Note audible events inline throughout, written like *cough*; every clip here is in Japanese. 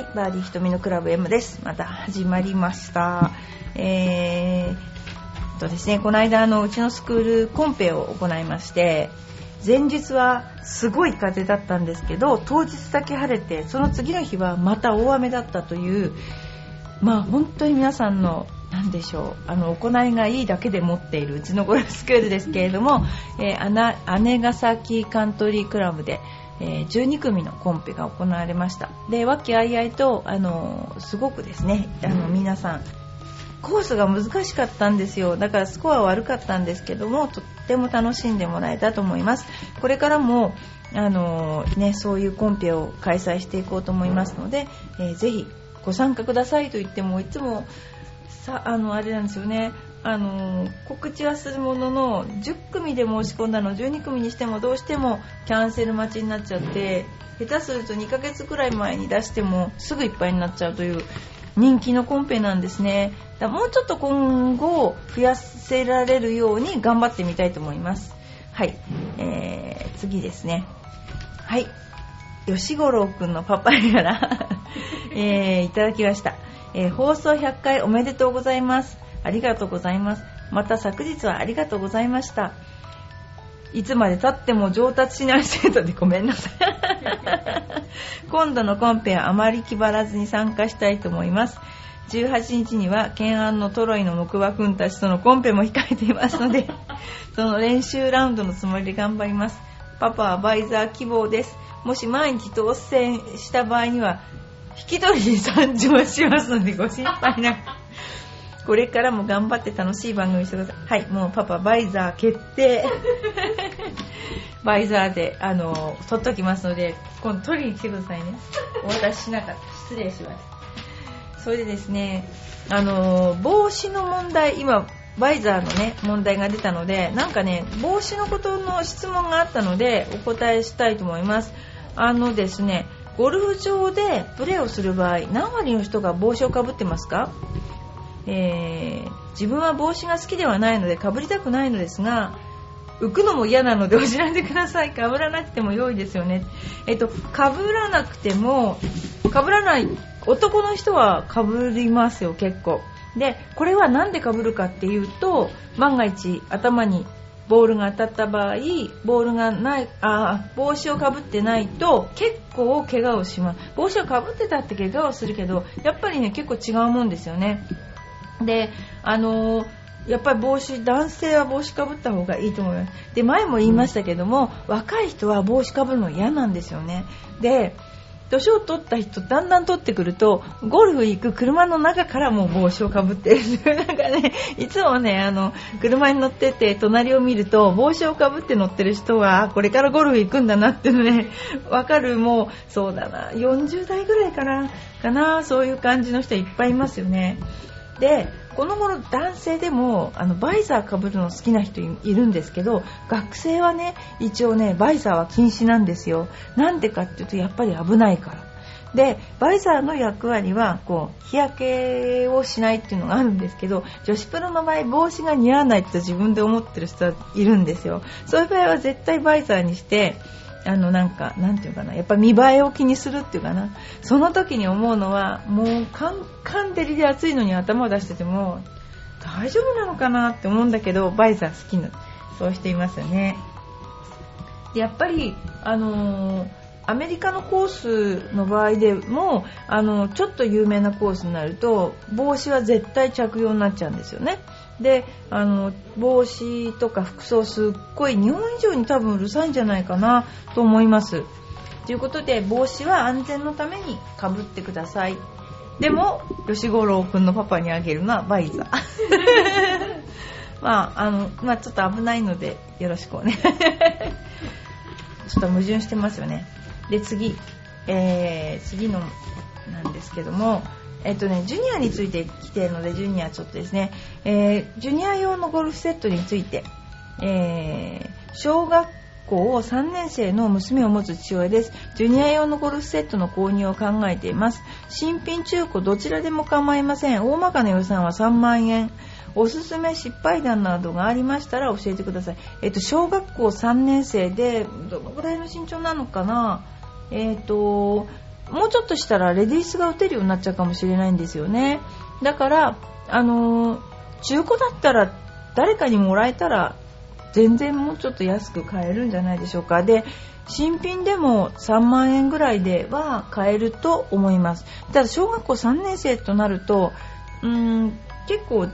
い、バーディー瞳のクラブ M です。また始まりました。えー、とですね、この間あのうちのスクールコンペを行いまして、前日はすごい風だったんですけど、当日だけ晴れて、その次の日はまた大雨だったという、まあ本当に皆さんのなんでしょうあの行いがいいだけで持っているうちのゴルフスクールですけれども、えー、姉ヶ崎カントリークラブで、えー12組のコンペが行われました。で和気あいあいとあのすごくですねあの皆さんコースが難しかったんですよ。だからスコアは悪かったんですけどもとっても楽しんでもらえたと思います。これからもあの、ね、そういうコンペを開催していこうと思いますので、えーぜひご参加くださいと言ってもいつもさあのあれなんですよねあの告知はするものの10組で申し込んだのを12組にしてもどうしてもキャンセル待ちになっちゃって下手すると2ヶ月くらい前に出してもすぐいっぱいになっちゃうという人気のコンペなんですね。だもうちょっと今後増やせられるように頑張ってみたいと思います。はい、えー、次ですね。はい。吉五郎くんのパパから、*laughs* えーいただきました、えー放送100回おめでとうございます。ありがとうございます。また昨日はありがとうございました。いつまで経っても上達しない生徒でごめんなさい。*laughs* 今度のコンペはあまり気張らずに参加したいと思います。18日には懸案のトロイの木馬くんたちとのコンペも控えていますので *laughs* その練習ラウンドのつもりで頑張ります。パパはバイザー希望です。もし毎日当選した場合には引き取りに参上しますのでご心配なく。これからも頑張って楽しい番組してください。はいもうパパバイザー決定。バイザーであの取っときますので今度取りに来てくださいね。お渡ししなかった。失礼しましたそれでですねあの帽子の問題今バイザーのね問題が出たのでなんかね帽子のことの質問があったのでお答えしたいと思います。あのですねゴルフ場でプレーをする場合何割の人が帽子をかぶってますか？えー自分は帽子が好きではないのでかぶりたくないのですが浮くのも嫌なのでお知らせください。かぶらなくても良いですよね。えっとかぶらなくてもかぶらない男の人はかぶりますよ結構。でこれは何でかぶるかっていうと万が一頭にボールが当たった場合ボールがないあ帽子をかぶってないと結構怪我をします。帽子をかぶってたって怪我をするけどやっぱりね結構違うもんですよね。であのーやっぱり帽子男性は帽子かぶった方がいいと思います。で前も言いましたけども若い人は帽子かぶるの嫌なんですよね。で年を取った人だんだん取ってくるとゴルフ行く車の中からもう帽子をかぶってる。*laughs* なんかねいつもねあの車に乗ってて隣を見ると帽子をかぶって乗ってる人はあこれからゴルフ行くんだなっていうのねわかる。もうそうだな40代ぐらいかなかなそういう感じの人いっぱいいますよねでこの頃男性でもあのバイザーかぶるの好きな人いるんですけど学生はね一応ねバイザーは禁止なんですよ。なんでかっていうとやっぱり危ないから。でバイザーの役割はこう日焼けをしないっていうのがあるんですけど女子プロの場合帽子が似合わないと自分で思ってる人はいるんですよ。そういう場合は絶対バイザーにしてあのなんかなんていうかなやっぱ見栄えを気にするっていうかな。その時に思うのはもうカンカン照りで暑いのに頭を出してても大丈夫なのかなって思うんだけどバイザー好きなそういう人いますよね。やっぱりあのーアメリカのコースの場合でもあのちょっと有名なコースになると帽子は絶対着用になっちゃうんですよね。であの帽子とか服装すっごい日本以上に多分うるさいんじゃないかなと思います。ということで帽子は安全のためにかぶってください。でも吉五郎くんのパパにあげるのはバイザー。*laughs* まああのまあちょっと危ないのでよろしくお願ねちょっと矛盾してますよね。で次、えー次のなんですけども。えっとね、ジュニアについて来ているのでジュニアちょっとですね、えージュニア用のゴルフセットについて、えー小学校3年生の娘を持つ父親です。ジュニア用のゴルフセットの購入を考えています。新品中古どちらでも構いません。大まかな予算は3万円。おすすめ失敗談などがありましたら教えてください。えっと、小学校3年生で、どのぐらいの身長なのかな。えっと、もうちょっとしたらレディースが打てるようになっちゃうかもしれないんですよね。だからあのー、中古だったら誰かにもらえたら全然もうちょっと安く買えるんじゃないでしょうか。で新品でも3万円ぐらいでは買えると思います。ただ小学校3年生となるとうーん結構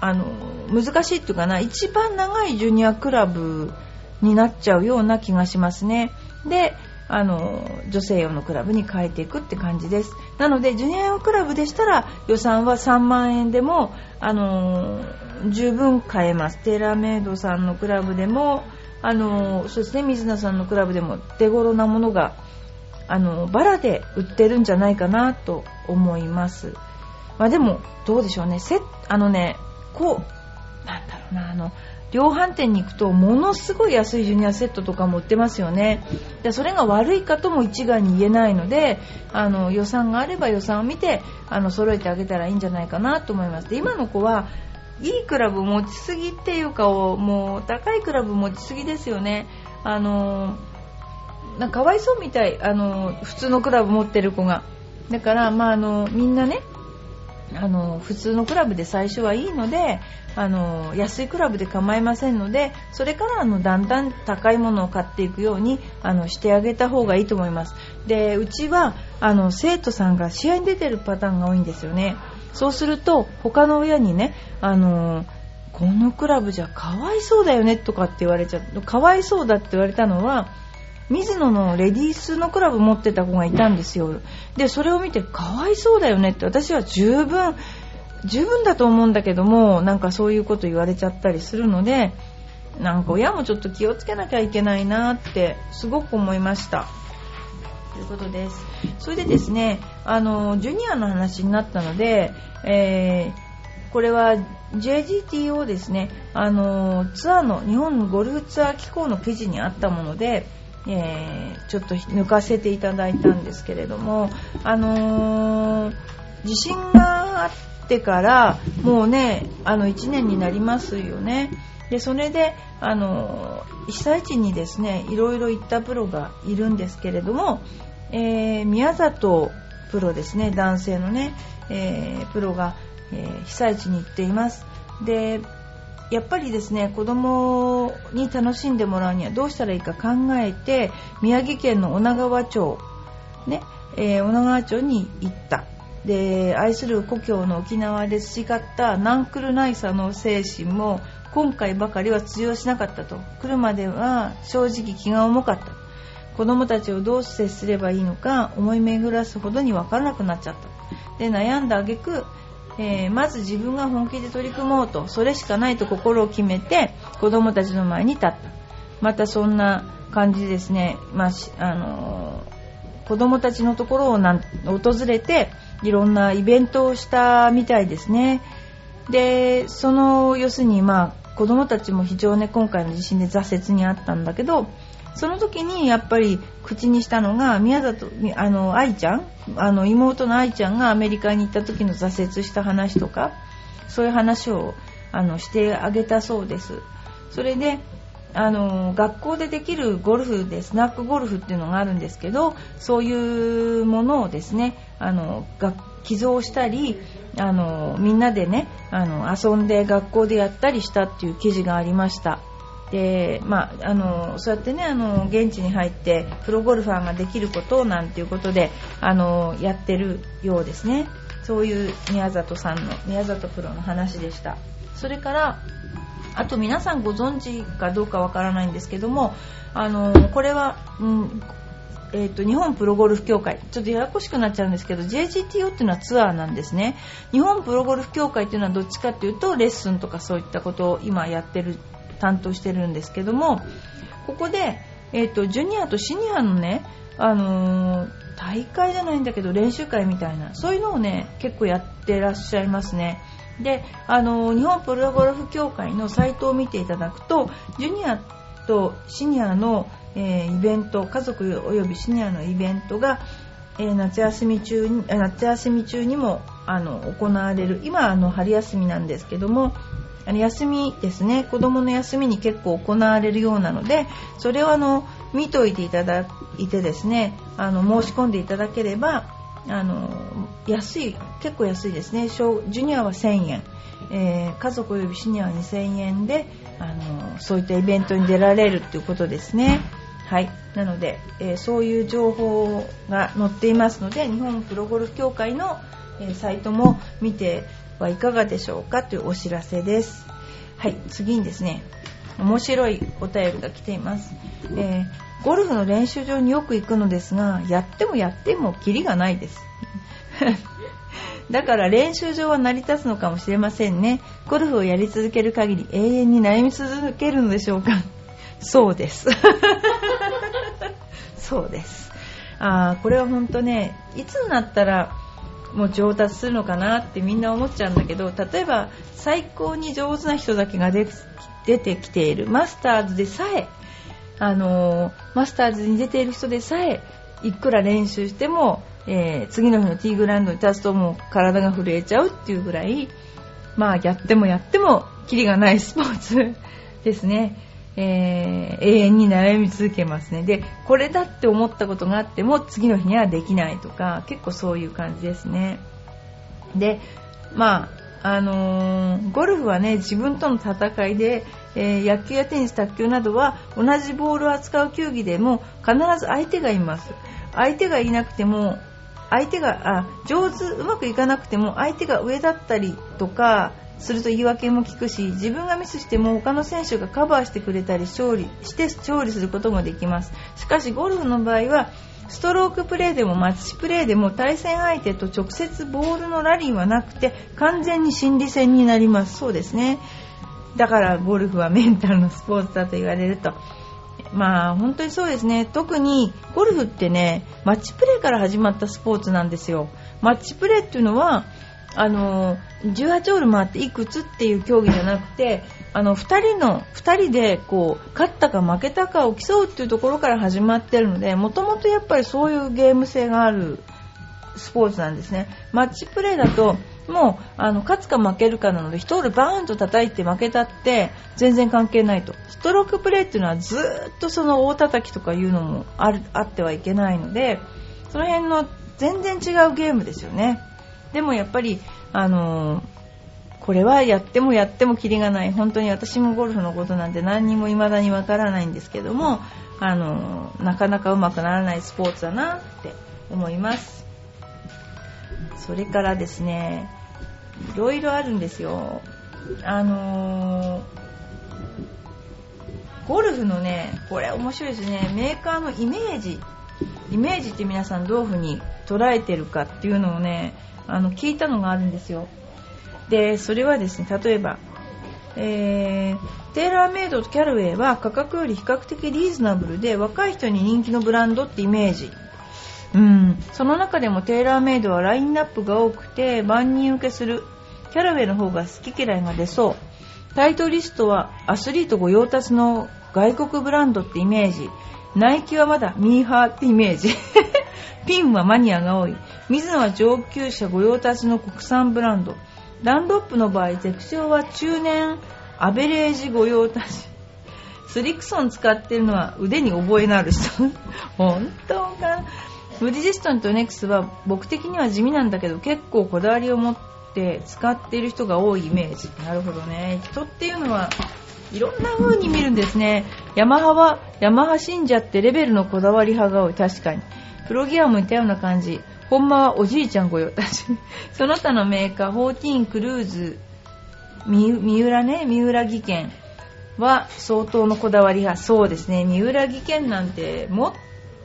あの難しいっていうかな一番長いジュニアクラブになっちゃうような気がしますね。であの女性用のクラブに変えていくって感じです。なのでジュニア用クラブでしたら予算は3万円でもあの十分買えます。テーラーメイドさんのクラブでもあのそして水野さんのクラブでも手頃なものがあのバラで売ってるんじゃないかなと思います、まあ、でもどうでしょうね。セあのねこうなんだろうなあの量販店に行くとものすごい安いジュニアセットとかも売ってますよね。でそれが悪いかとも一概に言えないのであの予算があれば予算を見てあの揃えてあげたらいいんじゃないかなと思います。で今の子はいいクラブ持ちすぎっていうかもう高いクラブ持ちすぎですよね。あのなんかかわいそうみたいあの普通のクラブ持ってる子が。だから、まあ、あのみんなねあの普通のクラブで最初はいいのであの安いクラブで構いませんのでそれからあのだんだん高いものを買っていくようにあのしてあげた方がいいと思います。でうちはあの生徒さんが試合に出てるパターンが多いんですよね。そうすると他の親にねあのこのクラブじゃかわいそうだよねとかって言われちゃう。かわいそうだって言われたのは水野のレディースのクラブ持ってた子がいたんですよ。でそれを見てかわいそうだよねって私は十分十分だと思うんだけどもなんかそういうこと言われちゃったりするのでなんか親もちょっと気をつけなきゃいけないなってすごく思いました。ということです。それでですねあのジュニアの話になったので、えー、これは JGTO ですね。あのツアーの日本ゴルフツアー機構の記事にあったものでえー、ちょっと抜かせていただいたんですけれども、あのー、地震があってからもうねあの1年になりますよね。でそれであの被災地にですねいろいろ行ったプロがいるんですけれども、えー、宮里プロですね男性のね、えー、プロが、えー、被災地に行っていますでやっぱりですね子供に楽しんでもらうにはどうしたらいいか考えて宮城県の女川町ね、えー、女川町に行った。で愛する故郷の沖縄で培ったナンクルナイサの精神も今回ばかりは通用しなかったと。来るまでは正直気が重かった。子供たちをどう接すればいいのか思い巡らすほどに分からなくなっちゃった。で悩んだ挙句えー、まず自分が本気で取り組もうとそれしかないと心を決めて子供たちの前に立った。またそんな感じですね、まああのー、子供たちのところをなん訪れていろんなイベントをしたみたいですね。でその要するにまあ子供たちも非常に今回の地震で挫折にあったんだけどその時にやっぱり口にしたのが宮里あの愛ちゃん？あの妹の愛ちゃんがアメリカに行った時の挫折した話とかそういう話をあのしてあげたそうです。それであの学校でできるゴルフでスナックゴルフっていうのがあるんですけどそういうものをですねあの寄贈したりあのみんなでねあの遊んで学校でやったりしたっていう記事がありました。でまあ、あのそうやってねあの現地に入ってプロゴルファーができることなんていうことであのやってるようですね。そういう宮里さんの宮里プロの話でした。それからあと皆さんご存知かどうかわからないんですけどもあのこれは、うんえーと、日本プロゴルフ協会。ちょっとややこしくなっちゃうんですけど JGTO っていうのはツアーなんですね。日本プロゴルフ協会っていうのはどっちかっていうとレッスンとかそういったことを今やってる担当してるんですけどもここで、えーと、ジュニアとシニアのね、あのー、大会じゃないんだけど練習会みたいなそういうのをね結構やってらっしゃいますね。で、あのー、日本プロゴルフ協会のサイトを見ていただくとジュニアとシニアの、えー、イベント家族およびシニアのイベントが、えー、夏休み中に夏休み中にもあの行われる今あの春休みなんですけどもあの休みですね。子供の休みに結構行われるようなのでそれをあの見といていただいてですねあの申し込んでいただければあの安い結構安いですね。小ジュニアは1000円、えー家族及びシニアは2000円であのそういったイベントに出られるということですね。はい。なので、えーそういう情報が載っていますので日本プロゴルフ協会の、えーサイトも見てはいかがでしょうかというお知らせですはい次にですね面白いお便りが来ています、えーゴルフの練習場によく行くのですがやってもやってもキリがないです。*laughs* だから練習場は成り立つのかもしれませんね。ゴルフをやり続ける限り永遠に悩み続けるのでしょうか。そうです。*laughs* そうです。あーこれは本当ねいつになったらもう上達するのかなってみんな思っちゃうんだけど例えば最高に上手な人だけが出てきているマスターズでさえあのーマスターズに出ている人でさえいくら練習しても、えー次の日のティーグラウンドに立つともう体が震えちゃうっていうぐらいまあやってもやってもキリがないスポーツですね、えー永遠に悩み続けますね。でこれだって思ったことがあっても次の日にはできないとか結構そういう感じですね。でまああのーゴルフはね自分との戦いで、えー野球やテニス卓球などは同じボールを扱う球技でも必ず相手がいます。相手がいなくても相手があ上手うまくいかなくても相手が上だったりとかすると言い訳も聞くし自分がミスしても他の選手がカバーしてくれたり勝利して勝利することもできます。しかしゴルフの場合はストロークプレーでもマッチプレーでも対戦相手と直接ボールのラリーはなくて完全に心理戦になります。そうですね。だからゴルフはメンタルのスポーツだと言われると。まあ本当にそうですね。特にゴルフってねマッチプレーから始まったスポーツなんですよ。マッチプレーっていうのはあの18ホール回っていくつっていう競技じゃなくてあの2人の2人でこう勝ったか負けたかを競うっていうところから始まってるのでもともとやっぱりそういうゲーム性があるスポーツなんですね。マッチプレーだともうあの勝つか負けるかなので1ホールバーンと叩いて負けたって全然関係ないと。ストロークプレーっていうのはずっとその大叩きとかいうのもあるあってはいけないのでその辺の全然違うゲームですよね。でもやっぱりあのこれはやってもやってもキリがない。本当に私もゴルフのことなんて何にも未だにわからないんですけどもあのなかなかうまくならないスポーツだなって思います。それからですねいろいろあるんですよ。あのゴルフのねこれ面白いですね。メーカーのイメージ。イメージって皆さんどういう風に捉えてるかっていうのをねあの聞いたのがあるんですよ。でそれはですね例えば、えーテーラーメイドとキャルウェイは価格より比較的リーズナブルで若い人に人気のブランドってイメージ。うん。その中でもテーラーメイドはラインナップが多くて万人受けする。キャラウェイの方が好き嫌いが出そう。タイトリストはアスリート御用達の外国ブランドってイメージ。ナイキはまだミーハーってイメージ。ピンはマニアが多い。ミズノは上級者御用達の国産ブランド。ダンロップの場合ゼクションは中年アベレージ御用達。スリクソン使ってるのは腕に覚えのある人。本当か？ブリヂストンとネクスは僕的には地味なんだけど結構こだわりを持って使っている人が多いイメージ。なるほどね。人っていうのはいろんな風に見るんですね。ヤマハはヤマハ信者ってレベルのこだわり派が多い。確かに。プロギアも似たような感じ。ほんまはおじいちゃんご用達その他のメーカー14クルーズ三浦ね三浦技研は相当のこだわり。がそうですね。三浦技研なんても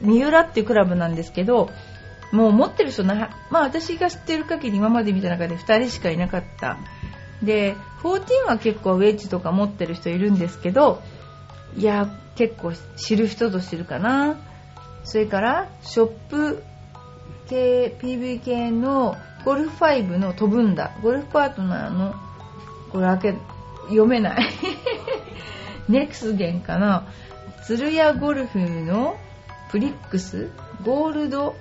三浦っていうクラブなんですけどもう持ってる人なまあ私が知ってる限り今まで見た中で2人しかいなかった。で14は結構ウェッジとか持ってる人いるんですけどいや結構知る人ぞ知るかな。それからショップ系 PV 系のゴルフ5の飛ぶんだ。ゴルフパートナーのこれ開け読めない。ネクスゲンかな。鶴屋ゴルフのプリックス？ゴールド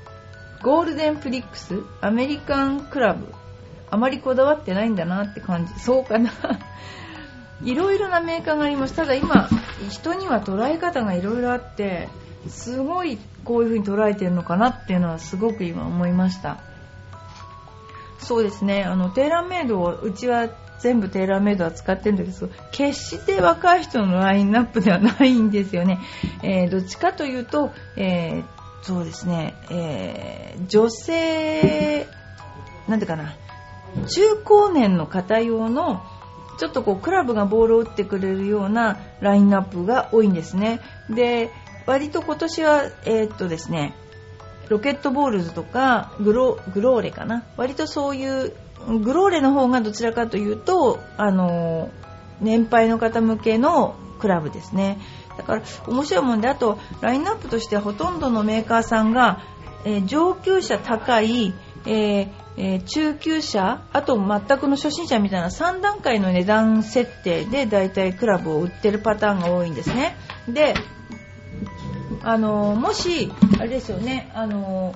ゴールデンプリックス？アメリカンクラブ。あまりこだわってないんだなって感じ。そうかな。*laughs* いろいろなメーカーがあります。ただ今人には捉え方がいろいろあってすごいこういう風に捉えてるのかなっていうのはすごく今思いました。そうですね。あのテーラーメイドをうちは全部テーラーメイドは使ってるんだけど決して若い人のラインナップではないんですよね、えー、どっちかというと、えー、そうですね、えー、女性なんていうかな。中高年の方用のちょっとこうクラブがボールを打ってくれるようなラインナップが多いんですね。で割と今年はえー、っとですねロケットボールズとかグログローレかな？割とそういうグローレの方がどちらかというとあの年配の方向けのクラブですね。だから面白いもんであとラインナップとしてはほとんどのメーカーさんが、えー、上級者高い、えーえー、中級者あと全くの初心者みたいな3段階の値段設定でだいたいクラブを売ってるパターンが多いんですね。であのもしあれですよねあの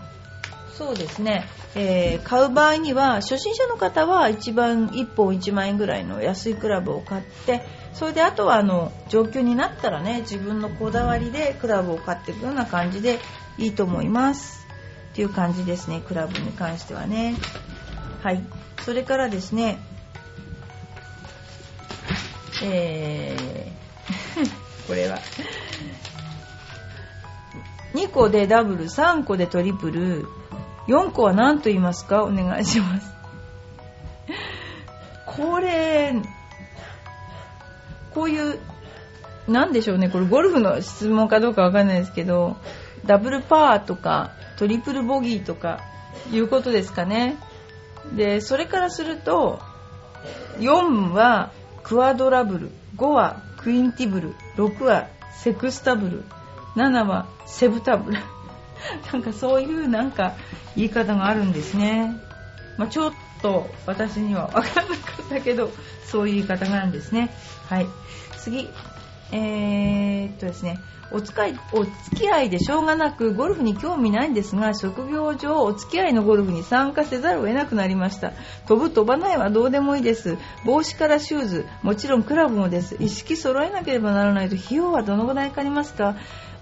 そうですね、えー、買う場合には初心者の方は一番1本1万円ぐらいの安いクラブを買ってそれであとはあの上級になったらね自分のこだわりでクラブを買っていくような感じでいいと思います。っていう感じですねクラブに関してはね。はい。それからですねえー、*laughs* これは。2個でダブル3個でトリプル。4個は何と言いますか？お願いします。*laughs* これこういう何でしょうね？これゴルフの質問かどうかわかんないですけどダブルパーとかトリプルボギーとかいうことですかね。でそれからすると4はクアドラブル5はクインティブル6はセクスタブル。7はセブタブル。*laughs* なんかそういうなんか言い方があるんですね、まあ、ちょっと私には分からなかったけどそういう言い方があるんですね。はい。次。えー、っとですね。お使いお付き合いでしょうがなくゴルフに興味ないんですが職業上お付き合いのゴルフに参加せざるを得なくなりました。飛ぶ飛ばないはどうでもいいです。帽子からシューズもちろんクラブもです。一式揃えなければならないと費用はどのぐらいかかりますか？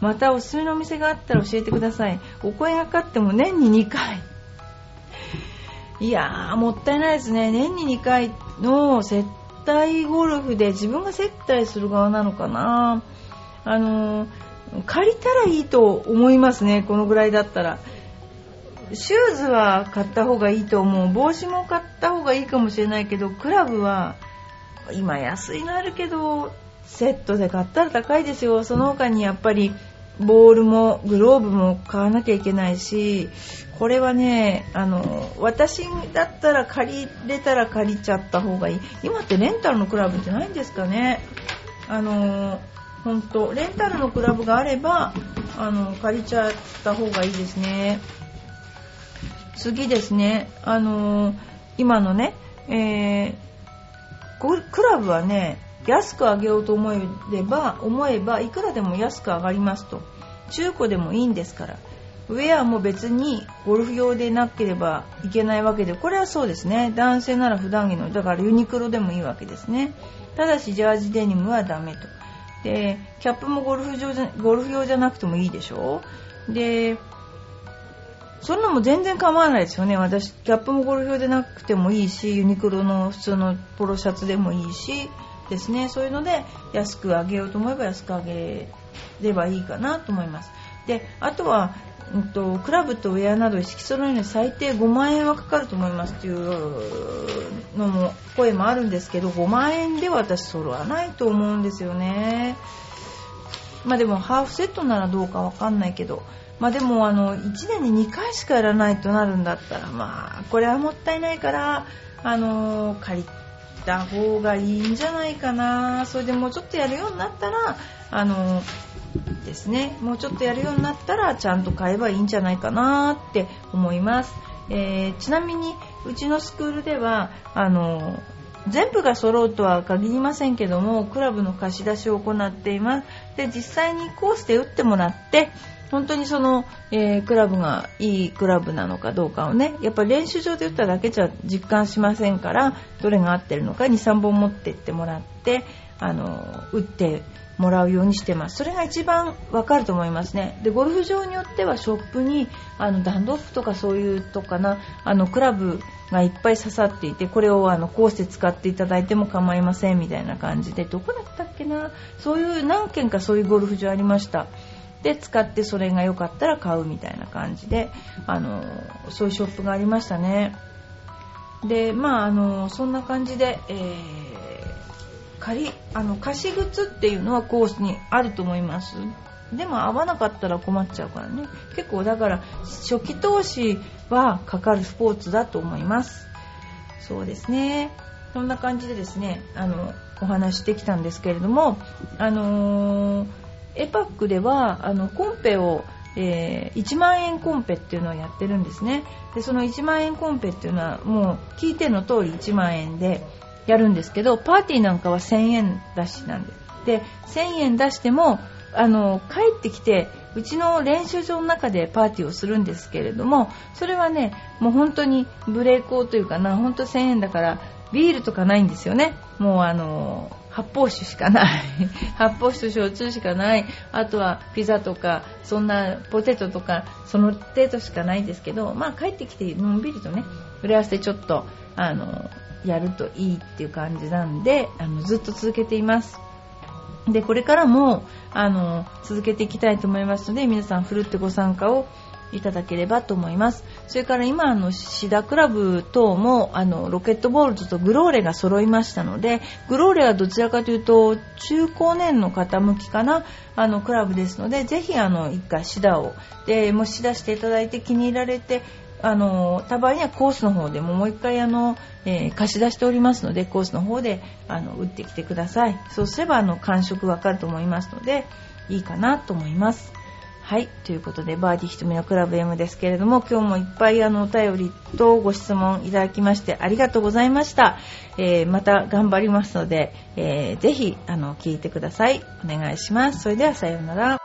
またおすすめのお店があったら教えてください。お声がかかっても年に2回。いやーもったいないですね。年に2回の接待ゴルフで自分が接待する側なのかな。あの借りたらいいと思いますね。このぐらいだったら。シューズは買った方がいいと思う。帽子も買った方がいいかもしれないけどクラブは今安いのあるけどセットで買ったら高いですよ。その他にやっぱりボールもグローブも買わなきゃいけないしこれはねあの私だったら借りれたら借りちゃった方がいい。今ってレンタルのクラブってないんですかね。あの本当レンタルのクラブがあればあの借りちゃった方がいいですね。次ですね。あの今のね、えー、クラブはね安く上げようと思えば思えばいくらでも安く上がりますと。中古でもいいんですから。ウェアも別にゴルフ用でなければいけないわけでこれはそうですね。男性なら普段着のだからユニクロでもいいわけですね。ただしジャージデニムはダメと。でキャップもゴルフ場じゃゴルフ用じゃなくてもいいでしょ。でそんなも全然構わないですよね。私キャップもゴルフ用でなくてもいいしユニクロの普通のポロシャツでもいいし。ですね。そういうので安く上げようと思えば安く上げればいいかなと思います。であとは、うんと、クラブとウェアなど一式揃えるのに最低5万円はかかると思います。というのも声もあるんですけど5万円では私揃わないと思うんですよね。まあでもハーフセットならどうかわかんないけどまあでもあの1年に2回しかやらないとなるんだったらまあこれはもったいないからあの借りた方がいいんじゃないかな。それでもうちょっとやるようになったらあのですね。もうちょっとやるようになったらちゃんと買えばいいんじゃないかなって思います、えー、ちなみにうちのスクールではあの全部が揃うとは限りませんけどもクラブの貸し出しを行っています。で実際にコースで打ってもらって本当にその、えー、クラブがいいクラブなのかどうかをねやっぱり練習場で打っただけじゃ実感しませんからどれが合ってるのか23本持ってってもらってあの打ってもらうようにしてます。それが一番わかると思いますね。でゴルフ場によってはショップにあのダンドッフとかそういうとかなあのクラブがいっぱい刺さっていてこれをあのコースで使っていただいても構いませんみたいな感じでどこだったっけなそういう何軒かそういうゴルフ場ありました。で使ってそれが良かったら買うみたいな感じであのそういうショップがありましたね。でまああのそんな感じで、えー、借りあの貸し靴っていうのはコースにあると思います。でも合わなかったら困っちゃうからね。結構だから初期投資はかかるスポーツだと思います。そうですね。そんな感じでですねあのお話してきたんですけれどもあのーエパックではあのコンペを、えー、1万円コンペっていうのをやってるんですね。でその1万円コンペっていうのはもう聞いての通り1万円でやるんですけどパーティーなんかは1000円出しなんでで1000円出してもあの帰ってきてうちの練習場の中でパーティーをするんですけれどもそれはねもう本当にブレーコーというかな本当1000円だからビールとかないんですよね。もうあの発泡酒しかない。*laughs* 発泡酒と焼酎しかない。あとはピザとかそんなポテトとかその程度しかないんですけどまあ帰ってきてのんびりとね触れ合わせてちょっとあのやるといいっていう感じなんであのずっと続けています。でこれからもあの続けていきたいと思いますので皆さんふるってご参加をいただければと思います。それから今、あの、シダクラブ等も、あの、ロケットボールズとグローレが揃いましたので、グローレはどちらかというと、中高年の方向きかな、あの、クラブですので、ぜひ、あの、一回シダを、で、もし出していただいて気に入られて、あの、たまにはコースの方でももう一回あの、えー、貸し出しておりますので、コースの方で、あの、打ってきてください。そうすれば、あの、感触わかると思いますので、いいかなと思います。はい。ということで、バーディーひとみのクラブ M ですけれども、今日もいっぱいあの、お便りとご質問いただきましてありがとうございました。えー、また頑張りますので、えー、ぜひ、あの、聞いてください。お願いします。それではさようなら。